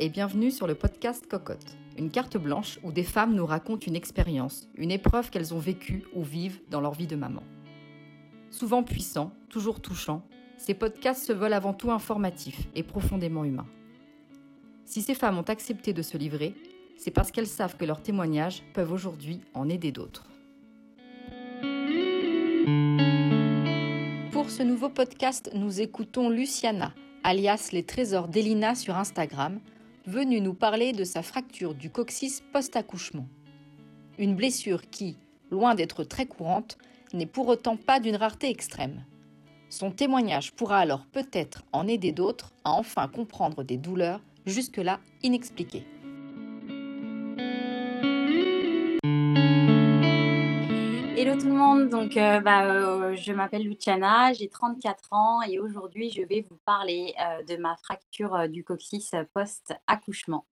et bienvenue sur le podcast Cocotte, une carte blanche où des femmes nous racontent une expérience, une épreuve qu'elles ont vécue ou vivent dans leur vie de maman. Souvent puissants, toujours touchants, ces podcasts se veulent avant tout informatifs et profondément humains. Si ces femmes ont accepté de se livrer, c'est parce qu'elles savent que leurs témoignages peuvent aujourd'hui en aider d'autres. Pour ce nouveau podcast, nous écoutons Luciana, alias les trésors d'Elina sur Instagram, venue nous parler de sa fracture du coccyx post-accouchement. Une blessure qui, loin d'être très courante, n'est pour autant pas d'une rareté extrême. Son témoignage pourra alors peut-être en aider d'autres à enfin comprendre des douleurs jusque-là inexpliquées. Tout le monde, donc euh, bah, euh, je m'appelle Luciana, j'ai 34 ans et aujourd'hui je vais vous parler euh, de ma fracture du coccyx post-accouchement.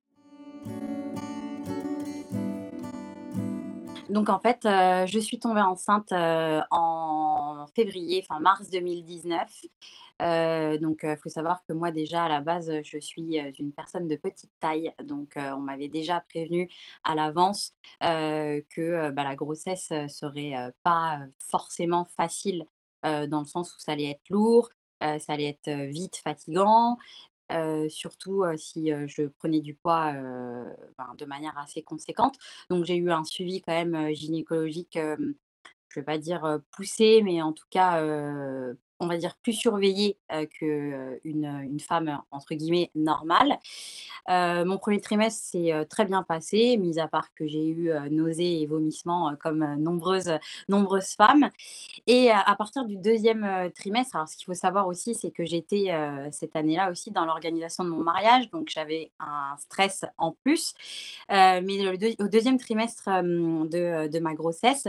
Donc en fait, je suis tombée enceinte en février, enfin mars 2019. Donc il faut savoir que moi déjà à la base, je suis une personne de petite taille. Donc on m'avait déjà prévenu à l'avance que bah, la grossesse serait pas forcément facile dans le sens où ça allait être lourd, ça allait être vite fatigant, surtout si je prenais du poids ben, de manière assez conséquente. Donc j'ai eu un suivi quand même gynécologique, je ne vais pas dire poussé, mais en tout cas on va dire, plus surveillée qu'une une femme, entre guillemets, «normale». mon premier trimestre s'est très bien passé, mis à part que j'ai eu nausées et vomissements comme nombreuses, nombreuses femmes. Et à partir du deuxième trimestre, alors ce qu'il faut savoir aussi, c'est que j'étais cette année-là aussi dans l'organisation de mon mariage, donc j'avais un stress en plus. mais au deuxième trimestre de, de ma grossesse,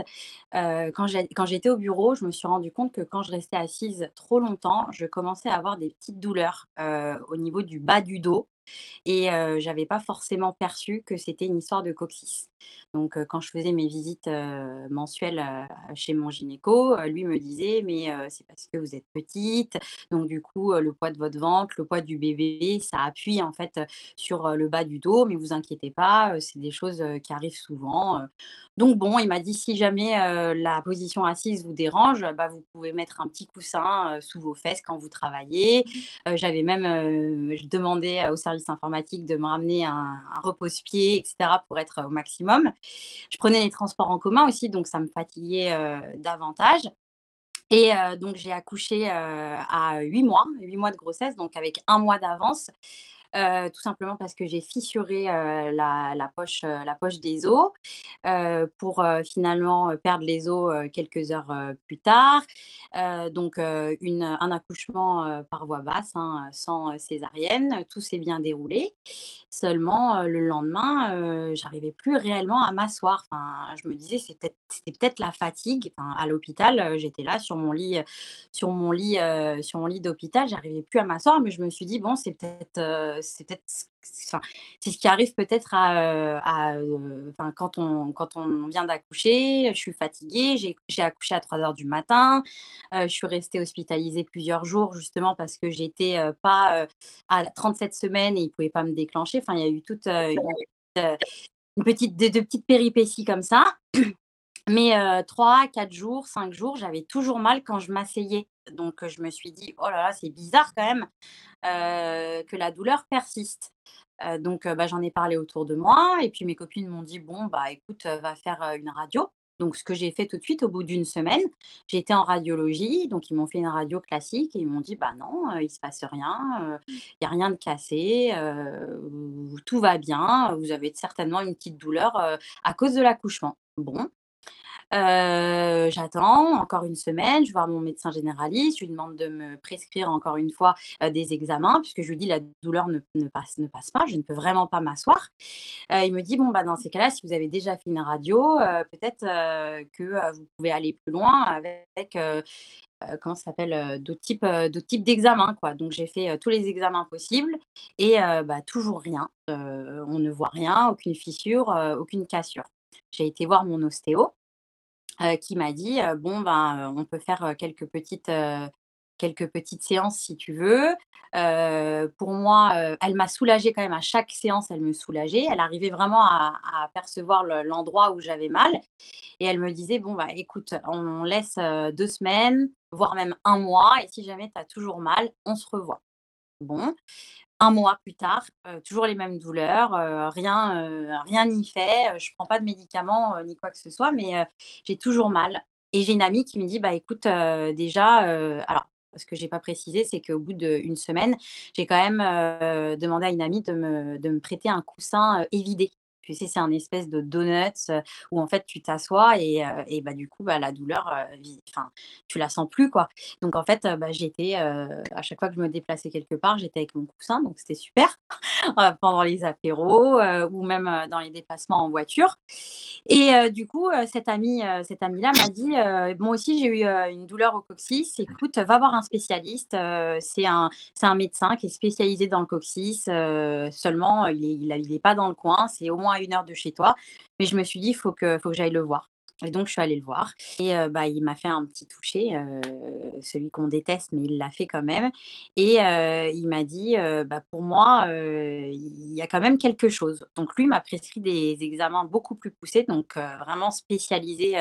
quand j'étais au bureau, je me suis rendu compte que quand je restais assise trop longtemps, je commençais à avoir des petites douleurs au niveau du bas du dos et j'avais pas forcément perçu que c'était une histoire de coccyx. Donc quand je faisais mes visites mensuelles chez mon gynéco, lui me disait mais c'est parce que vous êtes petite, donc du coup le poids de votre ventre, le poids du bébé, ça appuie en fait sur le bas du dos, mais vous inquiétez pas, c'est des choses qui arrivent souvent. Donc bon, il m'a dit si jamais la position assise vous dérange, bah, vous pouvez mettre un petit coussin sous vos fesses quand vous travaillez. J'avais même demandé au service informatique de me ramener un, repose-pied, etc., pour être au maximum. Je prenais les transports en commun aussi, donc ça me fatiguait davantage. Et donc j'ai accouché à 8 mois, 8 mois de grossesse, donc avec un mois d'avance. Tout simplement parce que j'ai fissuré la, poche, la poche des os pour finalement perdre les os quelques heures plus tard. donc un accouchement par voie basse, hein, sans césarienne, tout s'est bien déroulé. Seulement le lendemain, j'arrivais plus réellement à m'asseoir. Enfin, je me disais c'était peut-être la fatigue. à l'hôpital, j'étais là sur mon lit, sur mon lit, sur mon lit d'hôpital, j'arrivais plus à m'asseoir, mais je me suis dit bon c'est peut-être c'est peut-être c'est ce qui arrive peut-être à, quand, on, quand on vient d'accoucher. Je suis fatiguée, j'ai accouché à 3 heures du matin. je suis restée hospitalisée plusieurs jours justement parce que j'étais pas à 37 semaines et ils ne pouvaient pas me déclencher. Enfin, il y a eu toute une, petite, de, petites péripéties comme ça. Mais 3, 4 jours, 5 jours, j'avais toujours mal quand je m'asseyais. Donc je me suis dit, oh là là, c'est bizarre quand même que la douleur persiste. donc bah, j'en ai parlé autour de moi et puis mes copines m'ont dit, bon, bah écoute, va faire une radio. Donc ce que j'ai fait tout de suite au bout d'une semaine, été en radiologie, donc ils m'ont fait une radio classique et ils m'ont dit, bah non, il ne se passe rien, il n'y a rien de cassé, tout va bien, vous avez certainement une petite douleur à cause de l'accouchement. Bon, j'attends encore une semaine, je vais voir mon médecin généraliste, je lui demande de me prescrire encore une fois des examens, puisque je lui dis la douleur ne, passe, ne passe pas, je ne peux vraiment pas m'asseoir. il me dit bon bah dans ces cas-là, si vous avez déjà fait une radio, peut-être que vous pouvez aller plus loin avec comment ça s'appelle d'autres types d'examens. Donc j'ai fait tous les examens possibles et bah, toujours rien. on ne voit rien, aucune fissure, aucune cassure. J'ai été voir mon ostéo qui m'a dit: «Bon, ben, on peut faire, quelques petites, quelques petites séances si tu veux. pour moi, elle m'a soulagée quand même à chaque séance, elle me soulageait. Elle arrivait vraiment à, à percevoir l'endroit où j'avais mal. Et elle me disait, bon, bah, écoute, on laisse deux semaines, voire même un mois, et si jamais tu as toujours mal, on se revoit. Bon, un mois plus tard, toujours les mêmes douleurs, rien rien n'y fait, je prends pas de médicaments, ni quoi que ce soit, mais j'ai toujours mal et j'ai une amie qui me dit: «Bah, écoute, déjà, alors ce que j'ai pas précisé, c'est qu'au bout d'une semaine, j'ai quand même, demandé à une amie de me de me prêter un coussin, évidé. Tu sais, c'est un espèce de donuts où en fait tu t'assois et, et bah, du coup, bah, la douleur, enfin, tu la sens plus quoi. Donc en fait, bah, j'étais à chaque fois que je me déplaçais quelque part, j'étais avec mon coussin, donc c'était super pendant les apéros ou même dans les déplacements en voiture. Et du coup, cette amie-là m'a dit, moi aussi j'ai eu une douleur au coccyx. Écoute, va voir un spécialiste. c'est un, un médecin qui est spécialisé dans le coccyx. seulement, il n'est il pas dans le coin. C'est au moins une heure de chez toi. Mais je me suis dit, il faut que j'aille le voir. Et donc, je suis allée le voir. Et bah, il m'a fait un petit toucher, celui qu'on déteste, mais il l'a fait quand même. Et il m'a dit, bah, pour moi, il y a quand même quelque chose. Donc, lui m'a prescrit des examens beaucoup plus poussés, donc vraiment spécialisés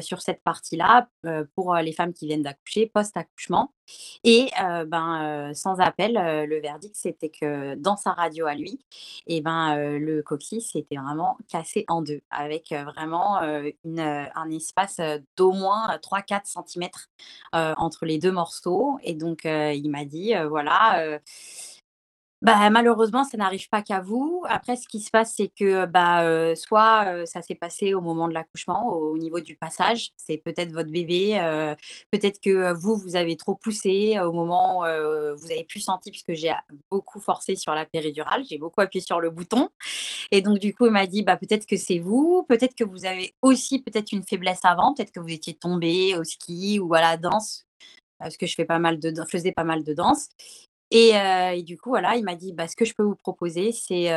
sur cette partie-là pour les femmes qui viennent d'accoucher, post-accouchement. Et ben, sans appel, le verdict, c'était que dans sa radio à lui, et ben, le coccyx était vraiment cassé en deux, avec vraiment une, un espace d'au moins 3-4 cm entre les deux morceaux. Et donc, il m'a dit, voilà bah, malheureusement, ça n'arrive pas qu'à vous. Après, ce qui se passe, c'est que, bah, soit, ça s'est passé au moment de l'accouchement, au niveau du passage. C'est peut-être votre bébé, peut-être que, vous, vous avez trop poussé au moment où, vous avez plus senti puisque j'ai beaucoup forcé sur la péridurale, j'ai beaucoup appuyé sur le bouton et donc du coup, il m'a dit: «Bah, peut-être que c'est vous, peut-être que vous avez aussi peut-être une faiblesse avant, peut-être que vous étiez tombé au ski ou à la danse», parce que je fais faisais pas mal de danse et, du coup, voilà, il m'a dit: «Bah, ce que je peux vous proposer, c'est,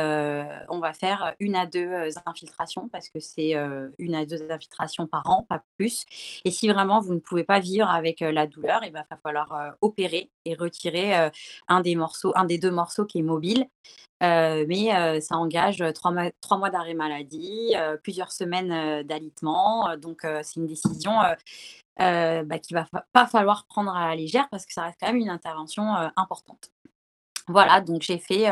on va faire une à deux infiltrations parce que c'est, une à deux infiltrations par an, pas plus. Et si vraiment vous ne pouvez pas vivre avec, la douleur bah, va falloir, opérer et retirer, un des morceaux un des deux morceaux qui est mobile. Mais, ça engage, trois mois d'arrêt maladie, plusieurs semaines, d'alitement, donc c'est une décision, euh, bah, qu'il va pas falloir prendre à la légère parce que ça reste quand même une intervention importante. Voilà, donc j'ai fait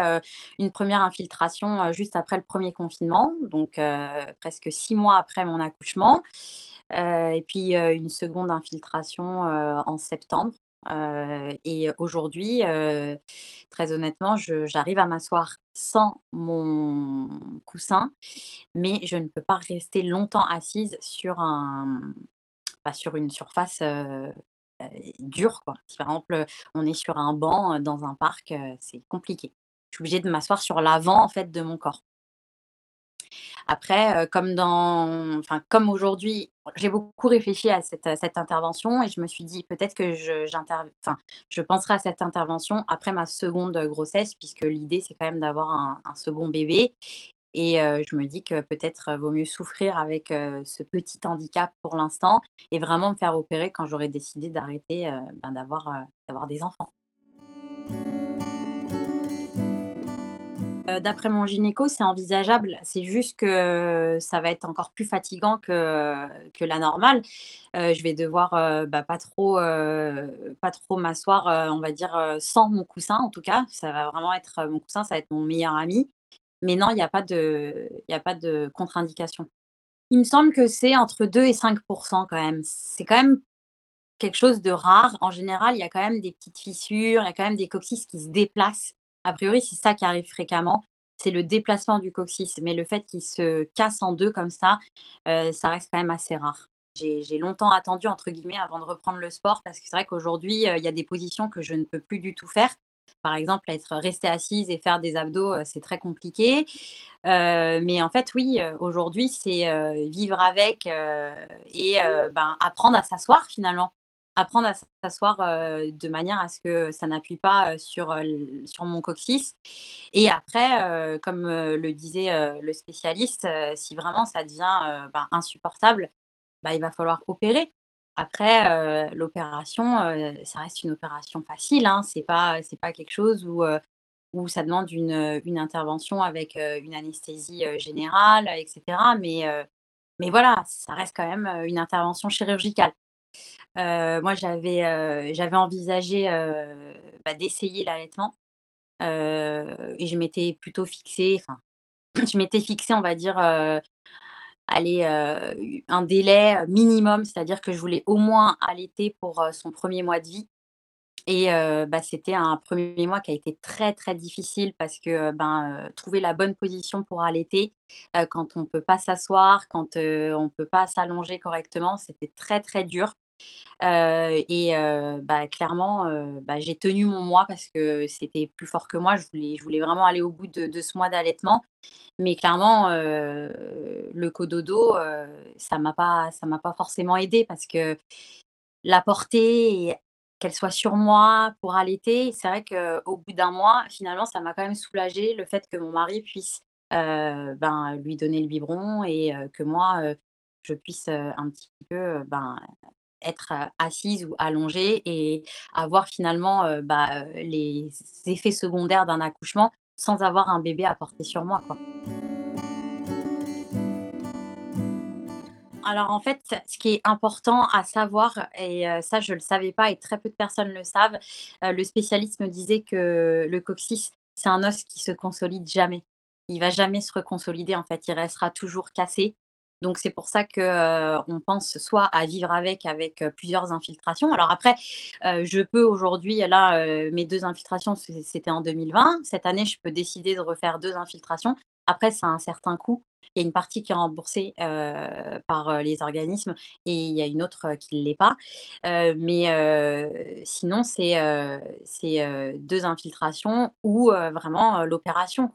une première infiltration juste après le premier confinement, donc presque six mois après mon accouchement, et puis une seconde infiltration en septembre. Et aujourd'hui, très honnêtement, j'arrive à m'asseoir sans mon coussin, mais je ne peux pas rester longtemps assise sur un, sur une surface, dure, quoi. Si par exemple, on est sur un banc, dans un parc, c'est compliqué. Je suis obligée de m'asseoir sur l'avant, en fait, de mon corps. Après, comme aujourd'hui, j'ai beaucoup réfléchi à cette, intervention et je me suis dit: «Peut-être que je je penserai à cette intervention après ma seconde grossesse» puisque l'idée, c'est quand même d'avoir un second bébé et je me dis que peut-être vaut mieux souffrir avec ce petit handicap pour l'instant et vraiment me faire opérer quand j'aurai décidé d'arrêter ben, d'avoir des enfants. D'après mon gynéco, c'est envisageable. C'est juste que ça va être encore plus fatigant que, la normale. je vais devoir bah, pas trop, trop m'asseoir, on va dire, sans mon coussin en tout cas. Ça va vraiment être mon coussin, ça va être mon meilleur ami. Mais non, il n'y a pas de il a pas de contre-indication. Il me semble que c'est entre 2 et 5% quand même. C'est quand même quelque chose de rare. En général, il y a quand même des petites fissures, il y a quand même des coccyx qui se déplacent. A priori, c'est ça qui arrive fréquemment, c'est le déplacement du coccyx. Mais le fait qu'il se casse en deux comme ça, ça reste quand même assez rare. J'ai longtemps attendu entre guillemets avant de reprendre le sport parce que c'est vrai qu'aujourd'hui, il y a des positions que je ne peux plus du tout faire. Par exemple, être restée assise et faire des abdos, c'est très compliqué. mais en fait, oui, aujourd'hui, c'est vivre avec et ben, apprendre à s'asseoir finalement. Apprendre à s'asseoir de manière à ce que ça n'appuie pas sur, sur mon coccyx. Et après, comme le disait le spécialiste, si vraiment ça devient ben, insupportable, bah, il va falloir opérer. Après, l'opération, ça reste une opération facile, hein. C'est pas c'est pas quelque chose où, où ça demande une, une intervention avec, une anesthésie, générale et cetera. Mais, mais voilà, ça reste quand même, une intervention chirurgicale. Moi j'avais, j'avais envisagé, bah, d'essayer l'allaitement, et je m'étais plutôt fixée enfin, je m'étais fixée, on va dire, un délai minimum, c'est-à-dire que je voulais au moins allaiter pour, son premier mois de vie et bah, c'était un premier mois qui a été très, très difficile parce que, ben, trouver la bonne position pour allaiter, quand on ne peut pas s'asseoir, quand, on ne peut pas s'allonger correctement, c'était très, très dur. Et bah, clairement, bah, j'ai tenu mon mois parce que c'était plus fort que moi. Je voulais je voulais vraiment aller au bout de ce mois d'allaitement. Mais clairement, le cododo, ça m'a pas m'a pas forcément aidée parce que la porter et qu'elle soit sur moi pour allaiter, c'est vrai qu'au bout d'un mois, finalement, ça m'a quand même soulagée le fait que mon mari puisse, ben, lui donner le biberon et que moi, je puisse, un petit peu, ben, être, assise ou allongée et avoir finalement, bah, les effets secondaires d'un accouchement sans avoir un bébé à porter sur moi. Alors en fait, ce qui est important à savoir et ça je ne le savais pas et très peu de personnes le savent, le spécialiste me disait que le coccyx, c'est un os qui se consolide jamais. Il va jamais se reconsolider en fait, il restera toujours cassé. Donc c'est pour ça que, heu, on pense soit à vivre avec, avec, heu, plusieurs infiltrations. Alors après, heu, je peux aujourd'hui là, mes 2 infiltrations, c'était en 2020. Cette année, je peux décider de refaire 2 infiltrations. Après, ça a un certain coût. Il y a une partie qui est remboursée, par, les organismes et il y a une autre, qui ne l'est pas. Mais, sinon c'est, 2 infiltrations ou, vraiment, l'opération.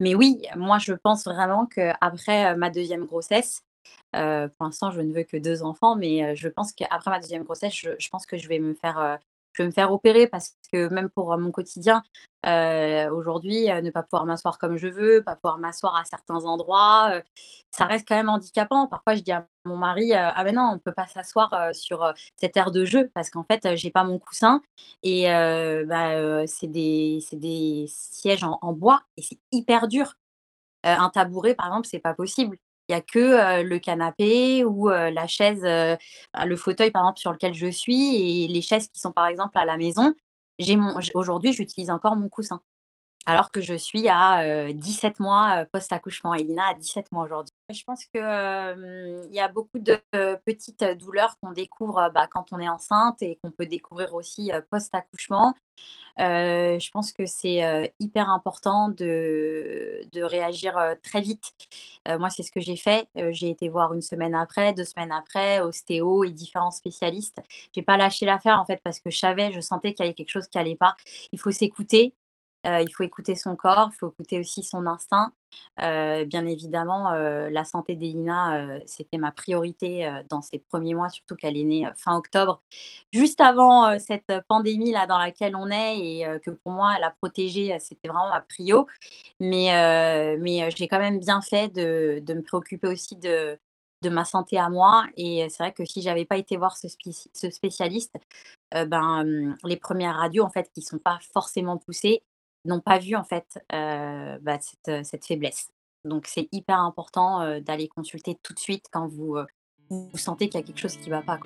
Mais oui, moi je pense vraiment qu'après, ma deuxième grossesse, pour l'instant je ne veux que 2 enfants, mais, je pense qu'après ma deuxième grossesse, je pense que je vais me faire, je vais me faire opérer parce que même pour, mon quotidien, aujourd'hui, ne pas pouvoir m'asseoir comme je veux, pas pouvoir m'asseoir à certains endroits, ça reste quand même handicapant. Parfois, je dis à mon mari, «Ah ben non, on ne peut pas s'asseoir, sur, cette aire de jeu» parce qu'en fait, j'ai pas mon coussin et bah, c'est des des sièges en en bois et c'est hyper dur. Un tabouret, par exemple, c'est pas possible. Il y a que, le canapé ou, la chaise, le fauteuil, par exemple, sur lequel je suis et les chaises qui sont, par exemple, à la maison. J'ai mon aujourd'hui, j'utilise encore mon coussin. Alors que je suis à, heu, 17 mois, post-accouchement. Elina a 17 mois aujourd'hui. Je pense que, hem, il y a beaucoup de petites, douleurs qu'on découvre, bah, quand on est enceinte et qu'on peut découvrir aussi, post-accouchement. Je pense que c'est, hyper important de de réagir, très vite. Moi, c'est ce que j'ai fait. J'ai été voir une semaine après, 2 semaines après, ostéo et différents spécialistes. J'ai pas lâché l'affaire, en fait, parce que je savais, je sentais qu'il y avait quelque chose qui allait pas. Il faut s'écouter, Heu, il faut écouter son corps, il faut écouter aussi son instinct. Heu, bien évidemment, heu, la santé d'Elina, c'était ma priorité, dans ces premiers mois, surtout qu'elle est née, fin octobre, juste avant, cette pandémie-là dans laquelle on est et que pour moi, la protéger, c'était vraiment ma prio. Mais mais j'ai quand même bien fait de de me préoccuper aussi de de ma santé à moi et c'est vrai que si j'avais pas été voir ce spéci ce spécialiste, ben, hem, les premières radios, en fait, qui sont pas forcément poussées, n'ont pas vu en fait, bah, cette, cette faiblesse. Donc c'est hyper important, d'aller consulter tout de suite quand vous, vous sentez qu'il y a quelque chose qui ne va pas.